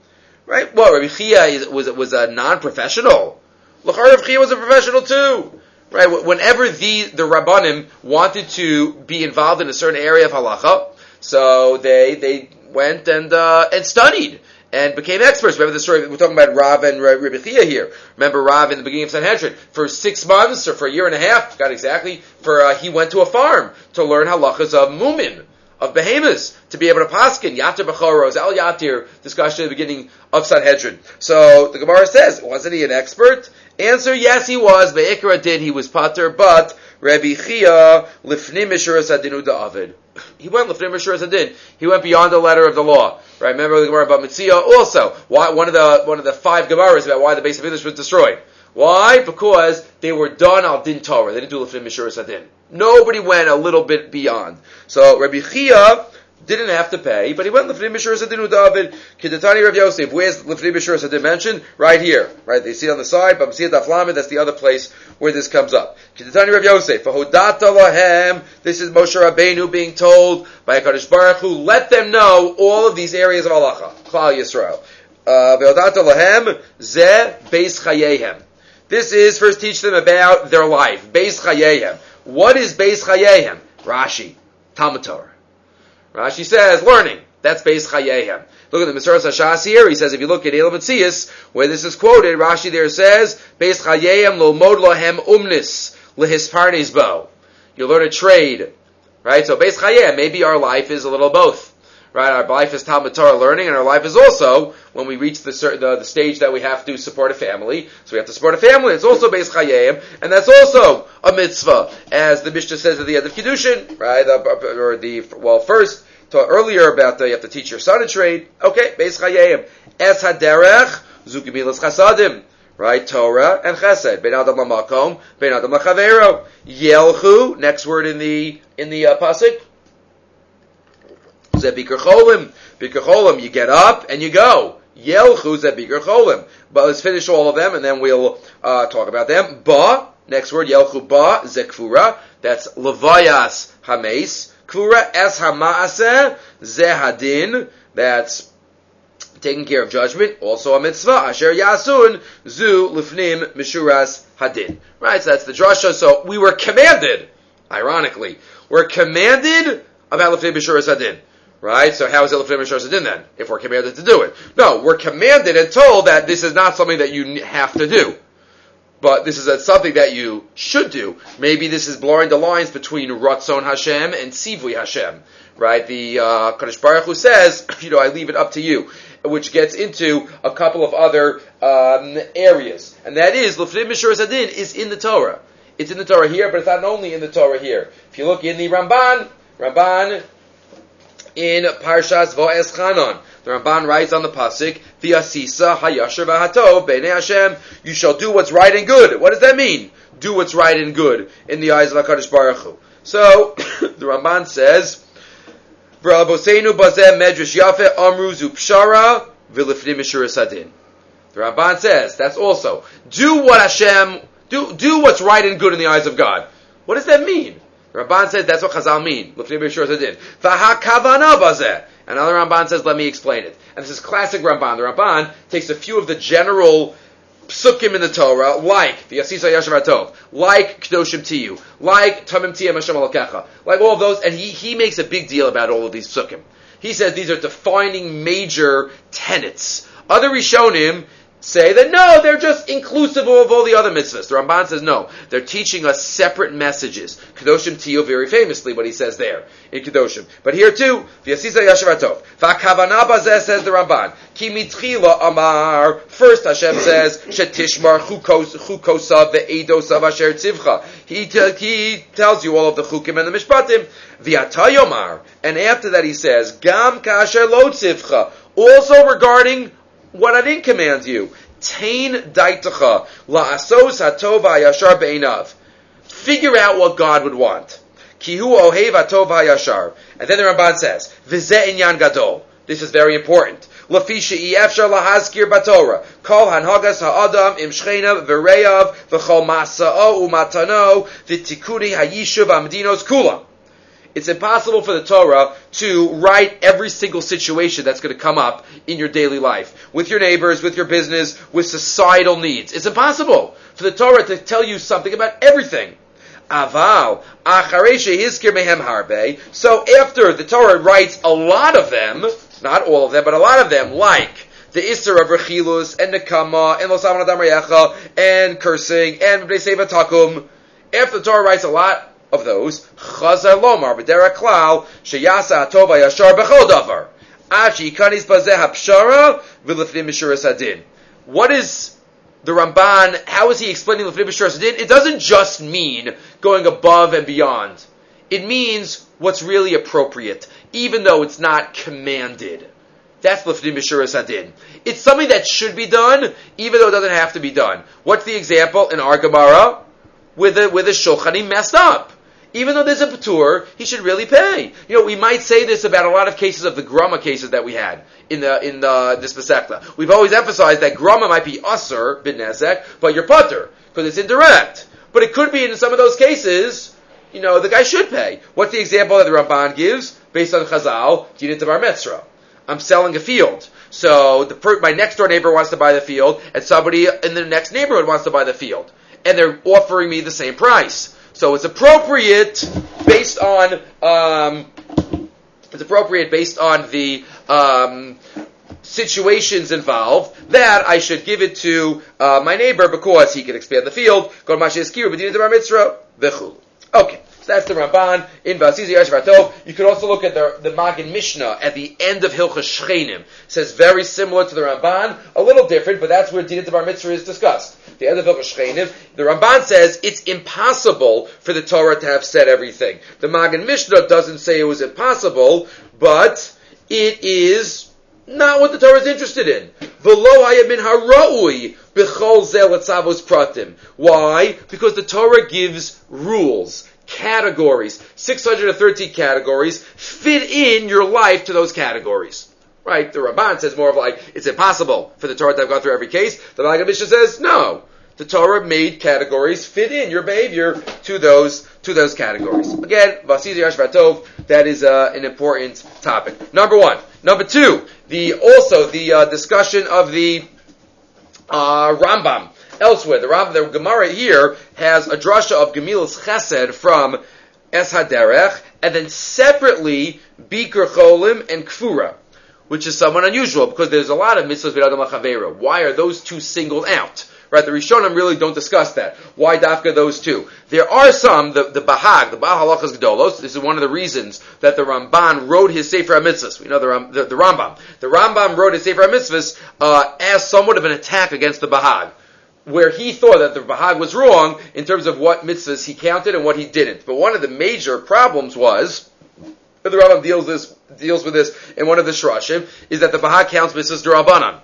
Right? Well, Rabbi Chia was was a non-professional. Lachar Rabbi Chia was a professional too. Right? Whenever the the rabbanim wanted to be involved in a certain area of halacha, so they they went and uh, and studied and became experts. Remember the story we're talking about Rav and Rabbi Chia here. Remember Rav in the beginning of Sanhedrin for six months or for a year and a half, got exactly for uh, he went to a farm to learn halachas of mumin of behemoths to be able to paskin yatir b'choros al yatir discussion at the beginning of Sanhedrin. So the Gemara says, wasn't he an expert? Answer: Yes, he was. Be'ikra did he was pater, but Rabbi Chia lifnim adinu da'avid. He went lifnim adin. He went beyond the letter of the law. Right? Remember the Gemara about Mitzia also. Why, one of the one of the five Gemaras about why the base of English was destroyed. Why? Because they were done al din Torah. They didn't do lefnim mishuras adin. Nobody went a little bit beyond. So Rabbi Chia didn't have to pay, but he went lefnim mishuras adin David. Kidatani Rav Yosef. Where's lefnim mishuras adin mentioned? Right here. Right. They see it on the side. But see it Daflamed. That's the other place where this comes up. Kidatani Rav Yosef. Fahodata. This is Moshe Rabbeinu being told by a Hakadosh Baruch Hu. Let them know all of these areas of halacha. Klal Yisrael. Uh, Ve'odata lahem ze beis chayehem. This is first teach them about their life. Beis Chayehem. What is Beis Chayehem? Rashi. Talmud. Rashi says, learning. That's Beis Chayehem. Look at the Mesilas Hashas here. He says, if you look at Elam Matzias, where this is quoted, Rashi there says, Beis Chayehem lo mod lohem umnis lehisparnes bo. You learn a trade. Right? So Beis Chayehem, maybe our life is a little both right? Our life is Talmud Torah learning, and our life is also when we reach the, the, the stage that we have to support a family. So we have to support a family. It's also based Chayim, and that's also a mitzvah, as the Mishnah says at the end of Kiddushin, right? Or the well, first earlier about the, you have to teach your son a trade. Okay, based Chayim, Es Haderech Zukimilas Chasadim. Right, Torah and Chesed. Ben Adam Lamakom, Ben Adam Lachavero. Yelchu, next word in the in the uh, pasuk. Zeh Bikur Cholim. Cholim, you get up and you go. Yelchu Zeh Cholim. But let's finish all of them and then we'll uh, talk about them. Ba, next word, Yelchu Ba, Zekfura. That's Levayas Hames. Kvura Es Hamaaseh Zeh Hadin. That's taking care of judgment, also a mitzvah. Asher Yasun Zu Lifnim Mishuras Hadin. Right, so that's the drasha. So we were commanded, ironically, we're commanded about Lifnim Mishuras Hadin. Right? So how is it Lefnim Din then? If we're commanded to do it. No, we're commanded and told that this is not something that you have to do. But this is something that you should do. Maybe this is blurring the lines between Ratzon Hashem and Sivui Hashem. Right? The uh, Kadosh Baruch Hu says, you know, I leave it up to you. Which gets into a couple of other um, areas. And that is, Lefnim Adin is in the Torah. It's in the Torah here, but it's not only in the Torah here. If you look in the Ramban, Ramban in Parshas Chanon. The Ramban writes on the pasuk, "V'asisa hayasher v'hatov b'nei Hashem." You shall do what's right and good. What does that mean? Do what's right and good in the eyes of Hakadosh Baruch Hu. So the Ramban says, "V'rabosenu bazeh medrash yafe amru zu pshara v'lifnim adin." The Ramban says that's also do what Hashem do. Do what's right and good in the eyes of God. What does that mean? Ramban says that's what Chazal mean. Another Ramban says, let me explain it. And this is classic Ramban. The Ramban takes a few of the general psukim in the Torah, like the Yasisa Yashav Tov, like Kedoshim Tiyu, like Tamim Tiyam Hashem Alakecha, like all of those, and he, he makes a big deal about all of these psukim. He says these are defining major tenets. Other Rishonim say that no, they're just inclusive of all the other mitzvahs. The Ramban says no, they're teaching us separate messages. Kedoshim Tiyo, very famously, what he says there in Kedoshim. But here too, V'yasisa Yashavatov. V'akavana bazeh says the Ramban. Ki mitchila amar. First Hashem says, Shetishmar chukosa ve'edosav asher tzivcha. He, he tells you all of the chukim and the mishpatim. V'atayomar. And after that he says, Gam kasher lo tzivcha. Also regarding what I didn't command you. Tain daitacha la'asos hatova yashar be'inav. Figure out what God would want. Kihu ohev hatov yashar. And then the Ramban says, V'zeh inyan gadol. This is very important. Lafi she'efshar lahazkir batora. Kol hanhagas ha'adam im shchenav v'reyav v'chol masa'o u'matano v'tikuni ha'yishuv amdinos kulam. It's impossible for the Torah to write every single situation that's going to come up in your daily life, with your neighbors, with your business, with societal needs. It's impossible for the Torah to tell you something about everything. Aval, mehem harbe. So after the Torah writes a lot of them, not all of them, but a lot of them, like the Isser of Rechilus and Nekama and Losavan Adam and cursing and Bnei Takum. After the Torah writes a lot of those, Chazar Lomar, B'dera Klal, Sheyasa Atova Yashar B'chol Davar. Achi Kanis Bazeh HaPshara, V'lefnim Mishuras Adin. What is the Ramban, how is he explaining Lefnim Mishuras Adin? It doesn't just mean going above and beyond. It means what's really appropriate, even though it's not commanded. That's lifting Mishuras Hadin. It's something that should be done, even though it doesn't have to be done. What's the example in our Gemara? With a, with a he messed up. Even though there's a patur, he should really pay. You know, we might say this about a lot of cases of the grama cases that we had in the in the this Masechta. We've always emphasized that grama might be usser bin but you're putter because it's indirect. But it could be in some of those cases, you know, the guy should pay. What's the example that the Ramban gives based on Chazal? Dinit Bar Mitzra. I'm selling a field. So the per- my next door neighbor wants to buy the field, and somebody in the next neighborhood wants to buy the field, and they're offering me the same price. So it's appropriate based on um, it's appropriate based on the um, situations involved that I should give it to uh, my neighbor because he can expand the field. Okay. So that's the Ramban in Vasizi Yashvatov. You could also look at the, the Maggid Mishnah at the end of Hilchas Shchenim. It says very similar to the Ramban, a little different, but that's where Dinah Bar Mitzvah is discussed. The end of Hilchas Shchenim, the Ramban says it's impossible for the Torah to have said everything. The Maggid Mishnah doesn't say it was impossible, but it is not what the Torah is interested in. Why? Because the Torah gives rules categories, 613 categories, fit in your life to those categories. Right? The Ramban says more of like, it's impossible for the Torah to have gone through every case. The Maggid Mishnah says, no. The Torah made categories fit in your behavior to those to those categories. Again, Vasizi Ashvatov, that is uh, an important topic. Number one. Number two, the also the uh, discussion of the uh, Rambam elsewhere. The Rambam, the Gemara here has a drasha of Gemilas Chesed from Es Haderech, and then separately Bikur Cholim and Kfura, which is somewhat unusual because there's a lot of mitzvahs b'adam chavera. Why are those two singled out? Right, the Rishonim really don't discuss that. Why dafka those two? There are some, the, the Bahag, the Bahag Halachas Gedolos, this is one of the reasons that the Rambam wrote his Sefer HaMitzvahs. We know the, the, the Rambam. The Rambam wrote his Sefer HaMitzvahs uh, as somewhat of an attack against the Bahag where he thought that the Bahag was wrong in terms of what mitzvahs he counted and what he didn't. But one of the major problems was, the Rambam deals this deals with this in one of the Shrashim, is that the Bahag counts mitzvahs durabanan.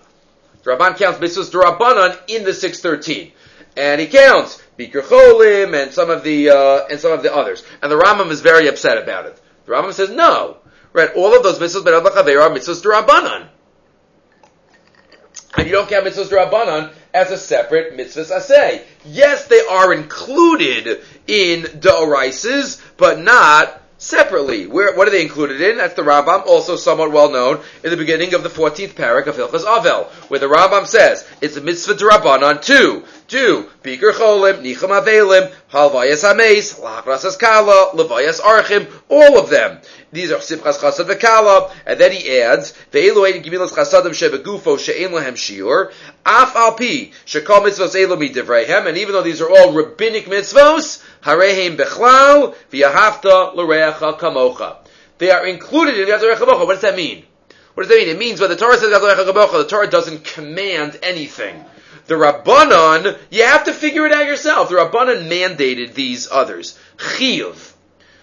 The Rabban counts mitzvahs durabanan in the six thirteen, and he counts Bikur Cholim and some of the uh, and some of the others. And the Rambam is very upset about it. The Rambam says no, right? All of those mitzvahs ben are mitzvahs durabanan. And you don't count mitzvahs durabanan as a separate mitzvah asay. Yes, they are included in the but not separately. Where, what are they included in? That's the Rambam, also somewhat well known, in the beginning of the 14th parak of Hilchas Avel, where the Rambam says, it's a mitzvah to Raban on two. Do, Bikur Cholim, Nicham Avelim, Halvayas Hameis, Lachras Kala, Levayas Archim, all of them. These are Simchas Chasad V'Kala, and then he adds, Ve'elu Ein Gemilas Chasadim Shebegufo She'en Lehem Shiur, Af Alpi, Shekal Mitzvos Elu Midivreihem, and even though these are all rabbinic mitzvos, Harehem Bechlal, V'Yahavta L'Reacha Kamocha. They are included in Yadzarecha Kamocha. What does that mean? What does that mean? It means when the Torah says the Torah doesn't command anything. The Rabbanon, you have to figure it out yourself. The Rabbanon mandated these others. Chiyuv.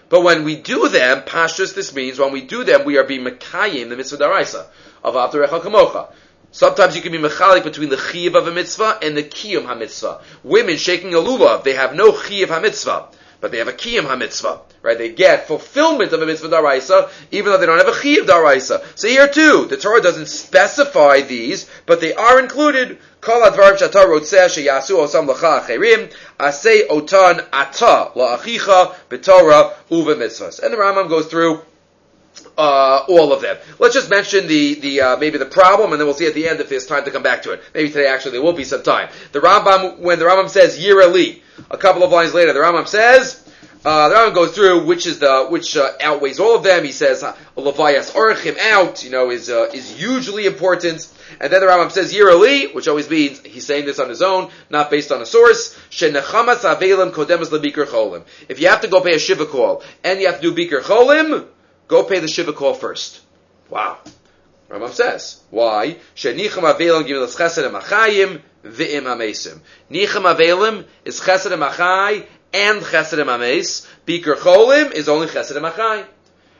But when we do them, pashtus, this means when we do them, we are being mekayim, the mitzvah daraisa, of Avtarecha Kamocha. Sometimes you can be mechalik between the chiyuv of a mitzvah and the kiyum ha-mitzvah. Women shaking a lulav, they have no chiyuv ha-mitzvah but they have a kiyum ha-mitzvah, right? They get fulfillment of a mitzvah daraisa, even though they don't have a chiyuv daraisa. So here too, the Torah doesn't specify these, but they are included. Kol advarim shatar rotzeh sheyasu osam lecha acherim, asay otan ata la'achicha b'torah uva mitzvahs. And the Rambam goes through uh, all of them. Let's just mention the the uh, maybe the problem, and then we'll see at the end if there's time to come back to it. Maybe today actually there will be some time. The Rambam when the Rambam says Yirali, a couple of lines later, the Rambam says, uh, the Rambam goes through which is the which uh, outweighs all of them. He says uh, Levias Orchim out, you know, is uh, is hugely important. And then the Rambam says Yirali, which always means he's saying this on his own, not based on a source. Shenechamas avelim kodemas lebikar cholim. If you have to go pay a shiva call and you have to do bikar cholim, go pay the shiva call first. Wow. Rambam says why? Shenicham avelim gimilas chesed emachayim v'im amesim. Nicham avelim is chesed emachai and chesed emames. Biker cholim is only chesed emachai.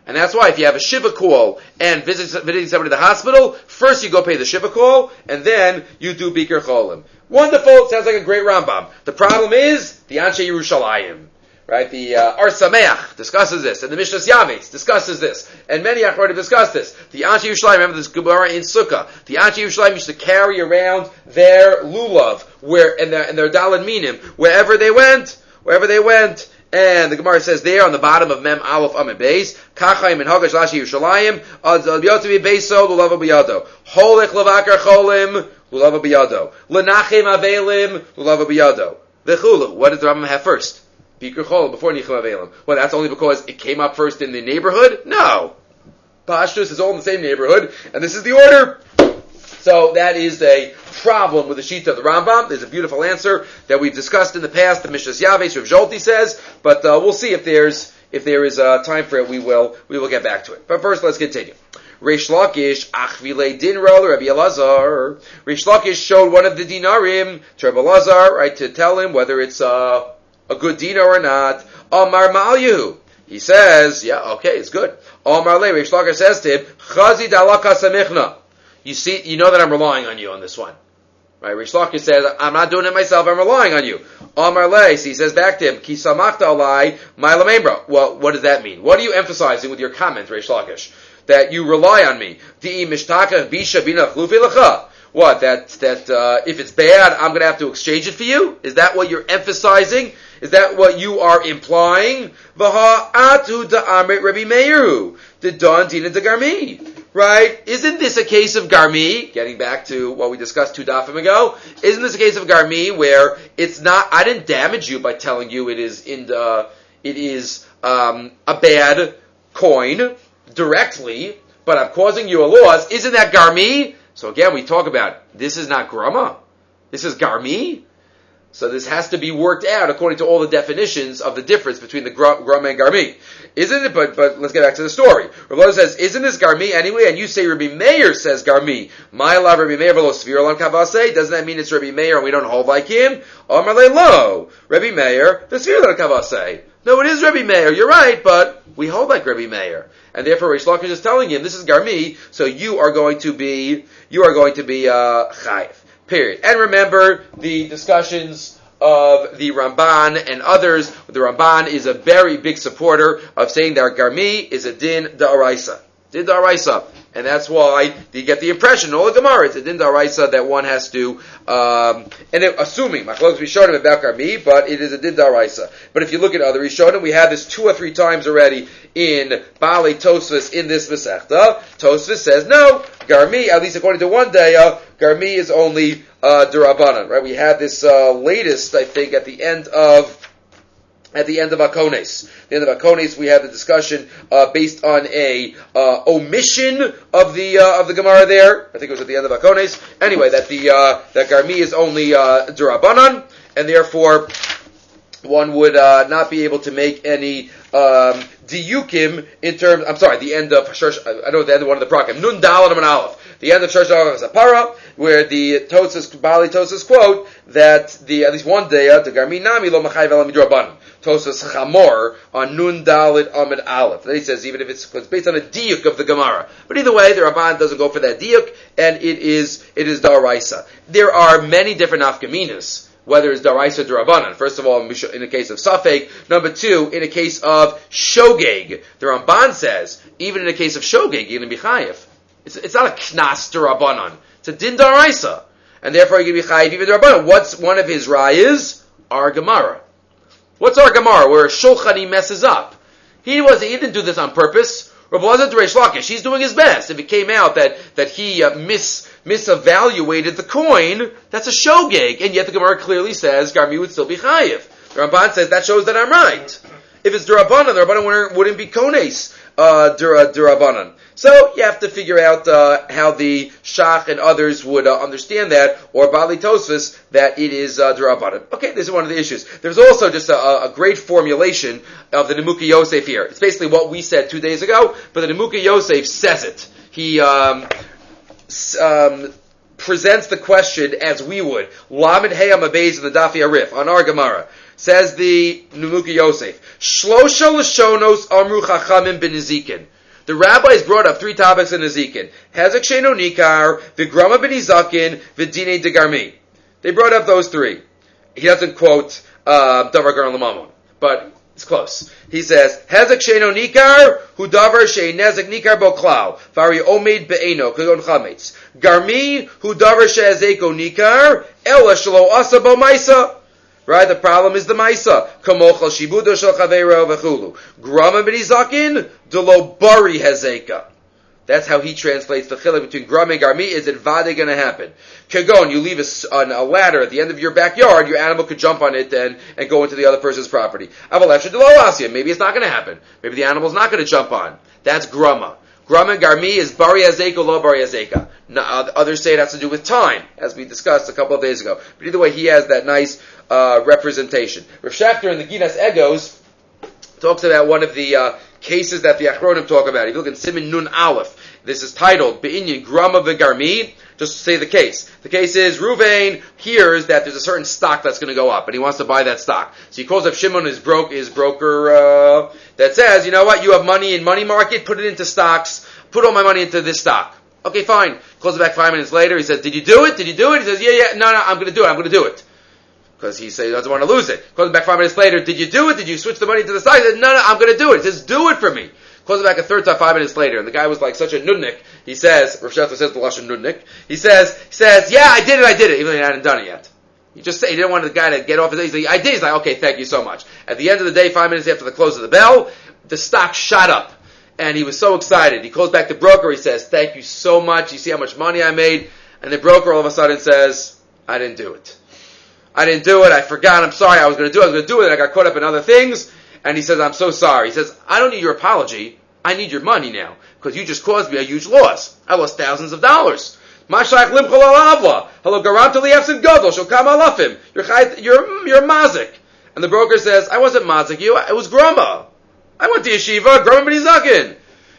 And that's why if you have a shiva call and visit, visiting somebody in the hospital, first you go pay the shiva call, and then you do Bikur Cholim. Wonderful, sounds like a great Rambam. The problem is, the Anshe Yerushalayim. Right, the uh, Ohr Sameach discusses this, and the Mishnah Yavetz discusses this, and many Achronim discuss this. The Anshe Yerushalayim, remember this Gemara in Sukkah. The Anshe Yerushalayim used to carry around their lulav, where and their and their dalad minim wherever they went, wherever they went. And the Gemara says there on the bottom of Mem Aleph Amid Beis, Kachayim and Hagash Lashi Yerushalayim, Ad Yotavi Beiso Lulava Biyado, Holik Lavakar Cholim Lulava Biyado, Lenachim Avelim Lulava Biyado. V'chulu. What does the Rambam have first? Bikur Cholim before Nichim Avelim. Well, that's only because it came up first in the neighborhood. No, Pashtus is all in the same neighborhood, and this is the order. So that is a problem with the sheet of the Rambam. There's a beautiful answer that we've discussed in the past. The Mishnah Yavetz Rav Zolti says, but uh, we'll see if there's if there is uh, time for it. We will we will get back to it. But first, let's continue. Reish Lakish Achvile Dinra Rabbi Elazar. Reish Lakish showed one of the dinarim to Rabbi Elazar, right, to tell him whether it's uh, a good dinar or not. Amar Malyu. He says, yeah, okay, it's good. Amar Le Reish Lakish says to him, Chazi Dalaka Samichna. You see, you know that I'm relying on you on this one. Right? Rish Lakish says, I'm not doing it myself, I'm relying on you. Amar Leis, he says back to him, Ki samachta alai ma'ila Well, what does that mean? What are you emphasizing with your comment, Rish Lakish? That you rely on me. Di mishtaka bisha bina What, that, that, uh, if it's bad, I'm gonna have to exchange it for you? Is that what you're emphasizing? Is that what you are implying? Vaha atu da'amrit Rabbi Meiru. The don dina de garmi right? Isn't this a case of Garmi? Getting back to what we discussed two dafim ago, isn't this a case of Garmi where it's not? I didn't damage you by telling you it is in the it is um, a bad coin directly, but I'm causing you a loss. Isn't that Garmi? So again, we talk about this is not Grama. This is Garmi. So this has to be worked out according to all the definitions of the difference between the Grama and Garmi. Isn't it? But but let's get back to the story. Rabbi says, "Isn't this Garmi anyway?" And you say Rabbi Meir says Garmi. My love, Rabbi Meir velo svirol kavase. Doesn't that mean it's Rabbi Meir and we don't hold like him? Amar lo, Rabbi Meir the svirol kavase. No, it is Rabbi Meir. You're right, but we hold like Rabbi Meir, and therefore Rish Lakish is telling him this is Garmi. So you are going to be you are going to be uh, chayiv. Period. And remember the discussions of the Ramban and others. The Ramban is a very big supporter of saying that Garmi is a din da'araisa. Din da'araisa. And that's why you get the impression, all the Gemara, it's a din da'araisa that one has to, um, and it, assuming, Machlokes Rishonim about Garmi, but it is a din da'araisa. But if you look at other Rishonim, we have this two or three times already in Bali Tosfos in this Masechta. Tosfos says, no, Garmi, at least according to one day, uh, Garmi is only uh, Durabanan, right? We had this uh, latest, I think, at the end of at the end of Akones. The end of Akones, we have the discussion uh, based on a uh, omission of the uh, of the Gemara there. I think it was at the end of Akones. Anyway, that the uh, that Garmi is only uh, Durabanan, and therefore one would uh, not be able to make any um, diyukim in terms. I'm sorry, the end of I know the end of one of the prakim. Nun dalam and aleph. The end of Shlosh is a para, where the Tosas Bali Tosas quote that the at least one day the Garmi Nami lo Machai Velam Midrabanan. Tosas Chamor on Nun Dalit Amid Aleph. Then he says even if it's, it's based on a diuk of the Gemara, but either way the Ramban doesn't go for that diuk, and it is it is Daraisa. There are many different afkaminas whether it's daraisa or darabanan. First of all, in the case of safek. Number two, in a case of shogeg. The Ramban says, even in a case of shogeg, you're going to be. It's, it's not a knas darabanan. It's a din daraisa. And therefore you're going to be chayiv even darabanan. What's one of his rayas? Our Gemara. What's our Gemara? Where Shulchan messes up. He was he didn't do this on purpose. Rabbi Lazar Reish Lakish, he's doing his best. If it came out that, that he uh, mis, misevaluated the coin, that's a shogeg. And yet the Gemara clearly says Garmi would still be chayiv. The Ramban says that shows that I'm right. If it's Durabanan, the Rabbanan wouldn't be kones uh, Durabanan. So you have to figure out uh, how the Shach and others would uh, understand that, or Bali Tosfos, that it is uh, Durabanan. Okay, this is one of the issues. There's also just a, a great formulation of the Nemuki Yosef here. It's basically what we said two days ago, but the Nemuki Yosef says it. He um, um, presents the question as we would. Lamed Heyam Abayz in the Dafi Arif, on our Gemara. Says the Nemuki Yosef, Shlosha Lashonos Amru Chachamim Ben The rabbis brought up three topics in Ezekiel. Hezek Sheno Nikar, Vigrama Benizakin, Vidine Degarmi. They brought up those three. He doesn't quote uh, Davar Garan Lamamon, but it's close. He says, Hezek Sheno Nikar, Hu Davar She Nezek Nikar Boklau, Vari Omed Be'eno, Kagon Chametz. Garmi, Hu Davar She Ezeko Nikar, Ela Shalo Asa Maisa. Right? The problem is the Maisa. Kamochal Shibudo Shal Chavero Vechulu. Grama B'nizakin, Delo Bari Hezeka. That's how he translates the chiluk between gram and garmi. Is it vade going to happen? Kagon, you leave a, a ladder at the end of your backyard, your animal could jump on it and, and go into the other person's property. Maybe it's not going to happen. Maybe the animal's not going to jump on. That's grama. Grama garmi is bari azeka, lo bari azeka. Others say it has to do with time, as we discussed a couple of days ago. But either way, he has that nice uh, representation. Rav Schachter in the Ginas Egoz talks about one of the uh, cases that the Achronim talk about. If you look at Simon Nun Aleph, this is titled Be'inyan Grama V'Garmi, just to say the case. The case is Ruvain hears that there's a certain stock that's going to go up, and he wants to buy that stock. So he calls up Shimon, his, his broker, uh, that says, you know what, you have money in money market, put it into stocks, put all my money into this stock. Okay, fine. Calls it back five minutes later. He says, did you do it? Did you do it? He says, yeah, yeah, no, no, I'm going to do it. I'm going to do it because he says he doesn't want to lose it. Calls back five minutes later. Did you do it? Did you switch the money to the side? He said, no, no, I'm going to do it. Says, do it for me. Calls it back a third time five minutes later, and the guy was like such a nudnik. He says, Rav says the lashon nudnik. He says, he says, yeah, I did it, I did it, even though he hadn't done it yet. He just said he didn't want the guy to get off his. He's like, I did. He's like, okay, thank you so much. At the end of the day, five minutes after the close of the bell, the stock shot up. And he was so excited. He calls back the broker. He says, thank you so much. You see how much money I made? And the broker all of a sudden says, I didn't do it. I didn't do it. I forgot. I'm sorry. I was going to do it. I was going to do it. And I got caught up in other things. And he says, I'm so sorry. He says, I don't need your apology. I need your money now. Because you just caused me a huge loss. I lost thousands of dollars. Mashach limchol alavla. Hello, garanto liefsin gadol. Shokam alafim. You're, you're, you're mazik. And the broker says, I wasn't mazik you. It was grama. I went to yeshiva. Grama b'nizakin.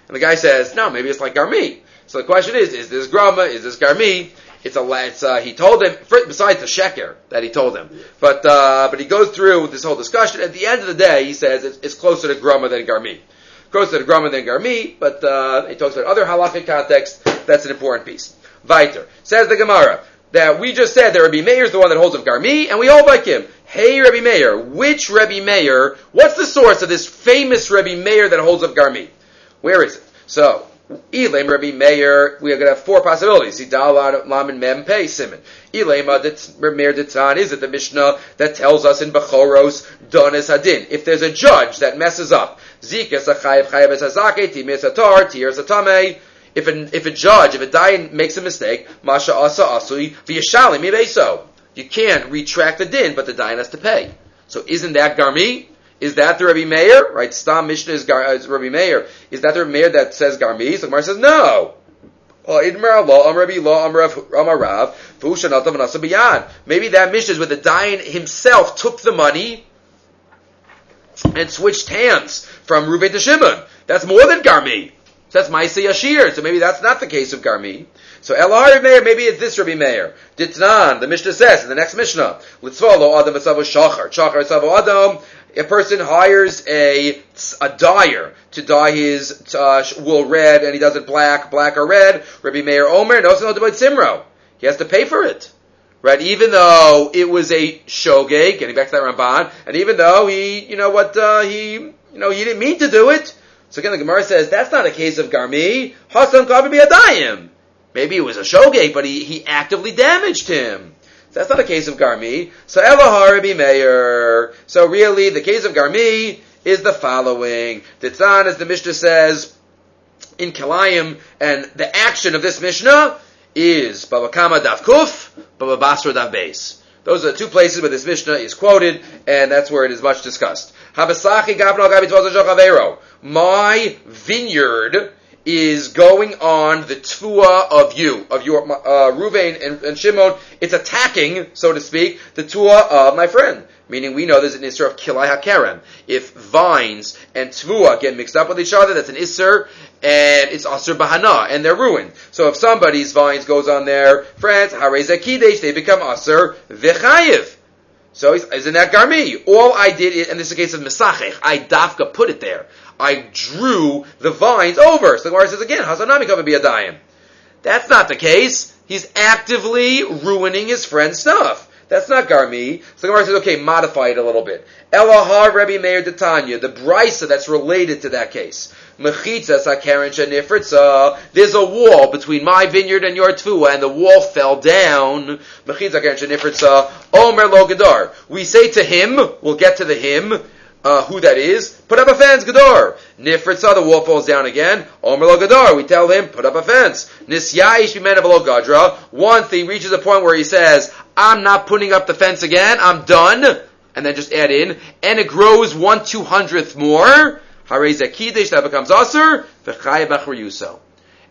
And the guy says, no, maybe it's like garmi. So the question is, is this grama? Is this garmi? It's a it's uh, he told him besides the sheker that he told him, but uh, but he goes through this whole discussion. At the end of the day, he says it's, it's closer to grama than garmi, closer to grama than garmi. But uh, he talks about other halachic context. That's an important piece. Viter says the Gemara that we just said that Rabbi Meir is the one that holds of garmi, and we hold like him. Hey, Rabbi Meir, which Rabbi Meir? What's the source of this famous Rabbi Meir that holds of garmi? Where is it? So Elam Rabbi Meir, we are going to have four possibilities. Lam Mem Pei. Elema Meir Ditzan is it the Mishnah that tells us in Bechoros Donis Hadin. If there's a judge that messes up, Zikas Achayev Chayev Esazake Timis Atar Tiers Atame. If a, if a judge, if a dayan makes a mistake, Masha Asa Asui V'Yashalim Mibeso. You can't retract the din, but the dayan has to pay. So isn't that Garmi? Is that the Rabbi Meir? Right, Stam Mishnah is, Gar, is Rabbi Meir. Is that the Rabbi Meir that says Garmi? So Gemara says no. Maybe that Mishnah is where the Dayan himself took the money and switched hands from Reuven to Shimon. That's more than Garmi. So that's Maisa Yashir. So maybe that's not the case of Garmi. So Elahar Meir, maybe it's this Rabbi Meir. Ditnan, the Mishnah says in the next Mishnah, Litzvalo Adam Esavo Shachar. Shachar Esavo Adam a person hires a, a dyer to dye his uh, wool red and he does it black, black or red, Rabbi Meir Omer not about Simro. He has to pay for it. Right? Even though it was a shogeg, getting back to that Ramban, and even though he, you know what, uh, he, you know, he didn't mean to do it. So again, the Gemara says, that's not a case of Garmi. Hasan Kabi Adayim. Maybe it was a shogeg, but he, he actively damaged him. That's not a case of Garmi. So Rabbi Meir. So really, the case of Garmi is the following. Titzan, as the Mishnah says, in Kalayim, and the action of this Mishnah is Baba Kama Dav Kuf, Baba Basra Dav Beis. Those are the two places where this Mishnah is quoted, and that's where it is much discussed. My vineyard is going on the tua of you, of your uh, Ruvain and, and, Shimon. It's attacking, so to speak, the tua of my friend. Meaning, we know there's an isser of kilai hakerem. If vines and tvua get mixed up with each other, that's an isser, and it's asur bahana, and they're ruined. So if somebody's vines goes on their friends, harei kidesh, they become asur v'chayiv. So isn't that garmi? All I did, and this is a case of mesachech, I dafka put it there. I drew the vines over. So the Gemara says again, a dayan. That's not the case. He's actively ruining his friend's stuff. That's not garmi. So the Gemara says, okay, modify it a little bit. Elahar Rebbe Meir Detanya, the brisa that's related to that case. Mechitzas hakeren shenifritza. There's a wall between my vineyard and your tfua, and the wall fell down. Mechitzas hakeren shenifritza. Omer lo. We say to him, we'll get to the him, uh, who that is, put up a fence, Gador. Nifritza, the wall falls down again. Omer lo Gador, we tell him, put up a fence. Nisyayish b'men gadra. Once he reaches a point where he says, I'm not putting up the fence again, I'm done. And then just add in, and it grows one two hundredth more. Harei Kiddush, that becomes Aser, v'chayev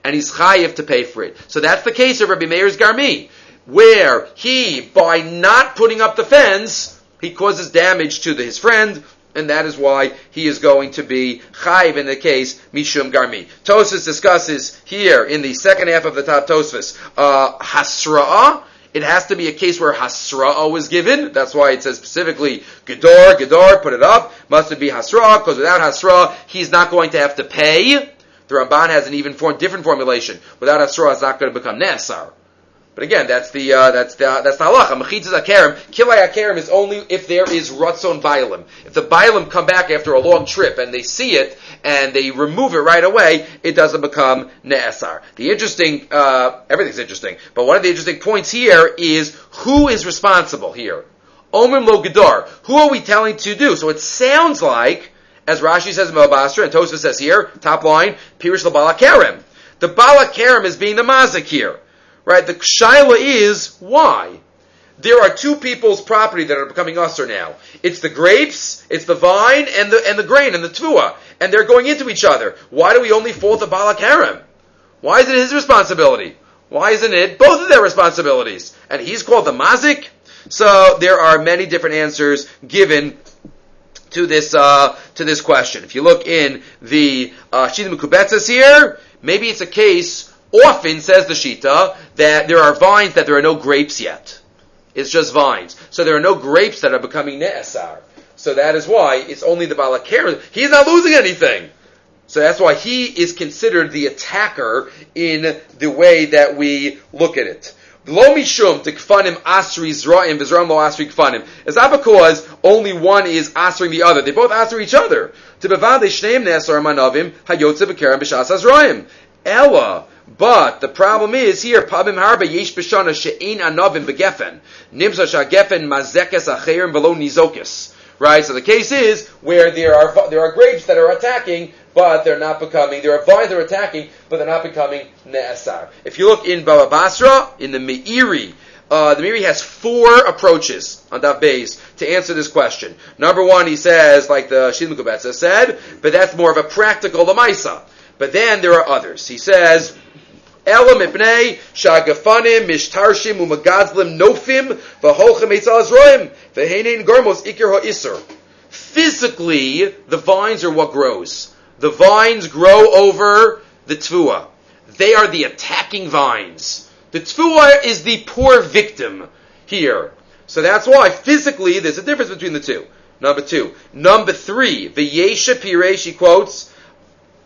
And he's chayev to pay for it. So that's the case of Rabbi Meir's Garmi, where he, by not putting up the fence, he causes damage to the, his friend, and that is why he is going to be chayiv in the case mishum garmi. Tosfos discusses here in the second half of the top Tosfos uh. It has to be a case where hasra'ah was given. That's why it says specifically gedor, gedor, put it up. Must it be hasra'ah? Because without hasra'ah, he's not going to have to pay. The Ramban has an even form, different formulation. Without hasra'ah, it's not going to become nesar. But again, that's the uh, that's the that's the halacha. Mechitzas akarim, kilay akarim is only if there is ratzon bailim. If the bailim come back after a long trip and they see it and they remove it right away, it doesn't become ne'asar. The interesting, uh, everything's interesting, but one of the interesting points here is who is responsible here. Omer lo gedar. Who are we telling to do? So it sounds like, as Rashi says in Melbasra and Tosfos says here, top line, Pirish the Balakarim. The Balakarim is being the mazik here. Right? The shaila is why. There are two people's property that are becoming usher now. It's the grapes, it's the vine, and the and the grain and the tvua, and they're going into each other. Why do we only fault the balak harem? Why is it his responsibility? Why isn't it both of their responsibilities? And he's called the mazik. So there are many different answers given to this uh, to this question. If you look in the uh, Shita here, maybe it's a case Often, says the Shita, that there are vines that there are no grapes yet. It's just vines. So there are no grapes that are becoming Ne'esar. So that is why it's only the Balakir. He's not losing anything. So that's why he is considered the attacker in the way that we look at it. Lo mishum tikfanim asri zra'im v'zra'im lo asri kfanim. Is that because only one is asring the other? They both asr each other. To bevade shneim nesar manavim hayotze b'kerem b'shas azra'im. Ella but the problem is here, Pabim Harba Yesh Bishana Anavim Begefen. Nimsa Shagefen Mazekes Acherim Below Nizokis. Right? So the case is where there are there are grapes that are attacking, but they're not becoming. There are vines that are attacking, but they're not becoming ne'asar. If you look in Baba Basra, in the Meiri, uh, the Meiri has four approaches on that base to answer this question. Number one, he says, like the Shilmukubetza said, but that's more of a practical lamaisa. But then there are others. He says, Elam ipnei shagafanim mishtarshim umagazlim nofim v'holchem eitzal azroim v'heinin gormos ikir ha'isr. Physically, the vines are what grows. The vines grow over the tvua. They are the attacking vines. The tvua is the poor victim here. So that's why physically there's a difference between the two. Number two. Number three, V'yesha Pirei, she quotes,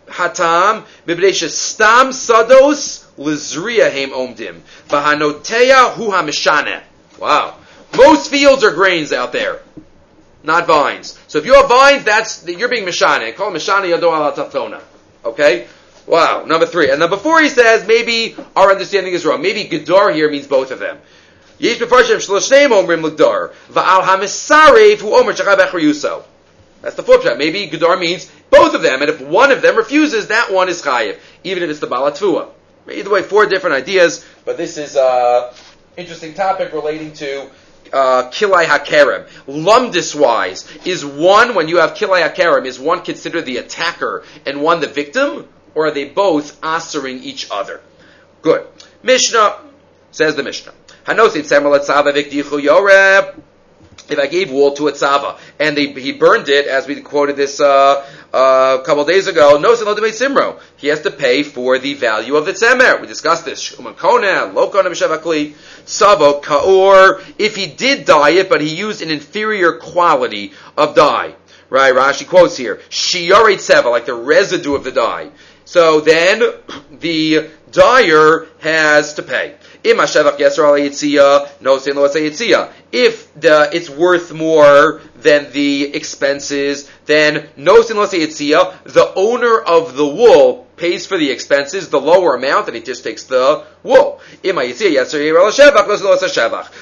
Hatam, Mibnesha Stam Sados, Lizriya Haim Omdim. Bahanoteya Hu HaMishane. Wow. Most fields are grains out there. Not vines. So if you have vines, that's, you're being Mishane. Call Mishane Yado Ala. Okay? Wow. Number three. And number four he says, maybe our understanding is wrong. Maybe Gedar here means both of them. Yesh Befarshem Shloshem Omrim L'Gdar. Va'al HaMisarev Hu Omer Shachab Yuso. That's the flip side. Maybe Gedar means both of them, and if one of them refuses, that one is chayiv, even if it's the balatvua. Either way, four different ideas, but this is an uh, interesting topic relating to uh, kilai hakerem. Lumdis wise, is one when you have kilai hakerem, is one considered the attacker and one the victim, or are they both answering each other? Good. Mishnah says the Mishnah. Hanosim if I gave wool to a tzava and they, he burned it, as we quoted this uh, uh, a couple days ago, no simro. He has to pay for the value of the tzemer. We discussed this. Kaor. If he did dye it, but he used an inferior quality of dye. Right, Rashi quotes here, shiore tseva, like the residue of the dye. So then the dyer has to pay. If the, it's worth more than the expenses, then no the owner of the wool pays for the expenses, the lower amount, and he just takes the wool.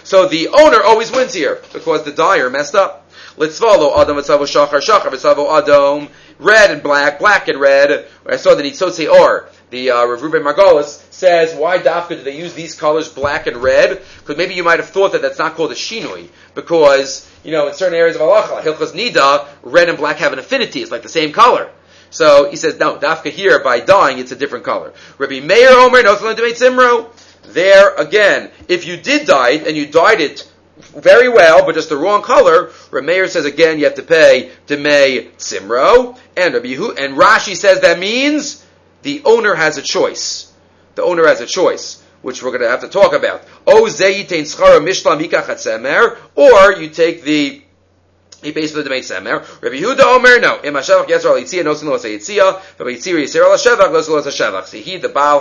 So the owner always wins here because the dyer messed up. Let's follow Adam Adam red and black, black and red. I saw the Nitzotze Or, the uh, Rav Ruben Margolis says, why dafka do they use these colors, black and red? Because maybe you might have thought that that's not called a shinui, because, you know, in certain areas of halacha, hilchas nida, red and black have an affinity, it's like the same color. So he says, no, dafka here, by dyeing, it's a different color. Rabbi Meir Omer, no Simro. There, again, if you did dye it, and you dyed it very well, but just the wrong color, Rameir says again you have to pay Demei Simro, and Rabbi and Rashi says that means the owner has a choice. The owner has a choice, which we're going to have to talk about. O Schara Mishlam or you take the he pays for the Demei Semer. Rabbi Yehuda Omer, no. Im HaShevach Yisrael Yitzia, no sin lo Yitzia, but Yitzir Yisrael HaShevach, no sin lo HaShevach. See, he, the Baal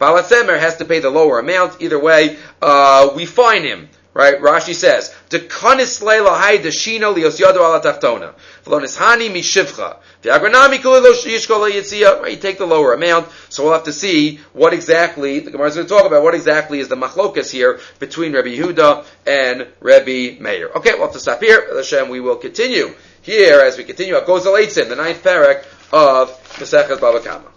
HaSemer, has to pay the lower amount. Either way, uh, we fine him. Right? Rashi says, "Dekanis leila hay deshino lios yado ala taftona. V'lonis hani mishivcha. V'agranami kulilo yishkola yitzia." Right? You take the lower amount. So we'll have to see what exactly the Gemara is going to talk about. What exactly is the machlokas here between Rabbi Yehuda and Rabbi Meir? Okay, we'll have to stop here. Hashem, we will continue here as we continue. It Goes the ninth parak of Masechas Baba Kama.